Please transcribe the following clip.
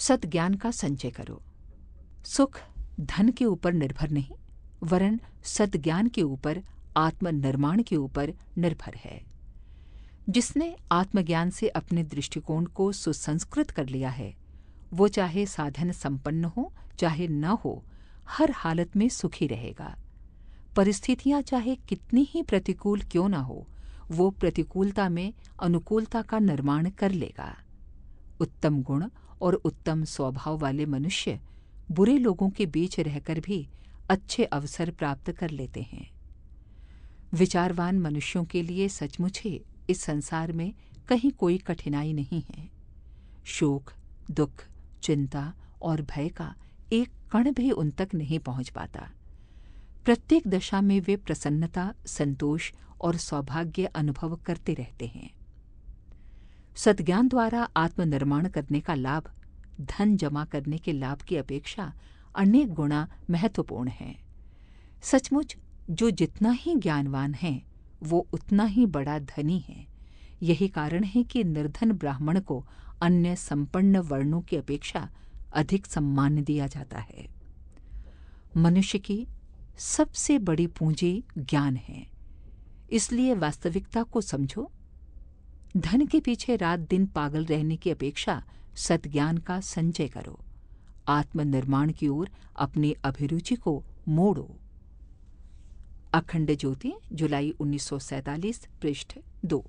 सदज्ञान का संचय करो। सुख धन के ऊपर निर्भर नहीं, वरन सदज्ञान के ऊपर, आत्मनिर्माण के ऊपर निर्भर है। जिसने आत्मज्ञान से अपने दृष्टिकोण को सुसंस्कृत कर लिया है, वो चाहे साधन संपन्न हो, चाहे न हो, हर हालत में सुखी रहेगा। परिस्थितियाँ चाहे कितनी ही प्रतिकूल क्यों न हो, वो प्रतिकूलता में अनुकूलता का निर्माण कर लेगा। उत्तम गुण और उत्तम स्वभाव वाले मनुष्य बुरे लोगों के बीच रहकर भी अच्छे अवसर प्राप्त कर लेते हैं। विचारवान मनुष्यों के लिए सचमुच ही इस संसार में कहीं कोई कठिनाई नहीं है। शोक, दुख, चिंता और भय का एक कण भी उन तक नहीं पहुँच पाता। प्रत्येक दशा में वे प्रसन्नता, संतोष और सौभाग्य अनुभव करते रहते हैं। सद्ज्ञान द्वारा आत्मनिर्माण करने का लाभ, धन जमा करने के लाभ की अपेक्षा अनेक गुणा महत्वपूर्ण है। सचमुच, जो जितना ही ज्ञानवान है, वो उतना ही बड़ा धनी है। यही कारण है कि निर्धन ब्राह्मण को अन्य संपन्न वर्णों की अपेक्षा अधिक सम्मान दिया जाता है। मनुष्य की सबसे बड़ी पूंजी ज्ञान है। इसलिए वास्तविकता को समझो धन के पीछे रात दिन पागल रहने की अपेक्षा सतज्ञान का संचय करो। आत्मनिर्माण की ओर अपनी अभिरुचि को मोड़ो। अखंड ज्योति, जुलाई 1947 पृष्ठ दो।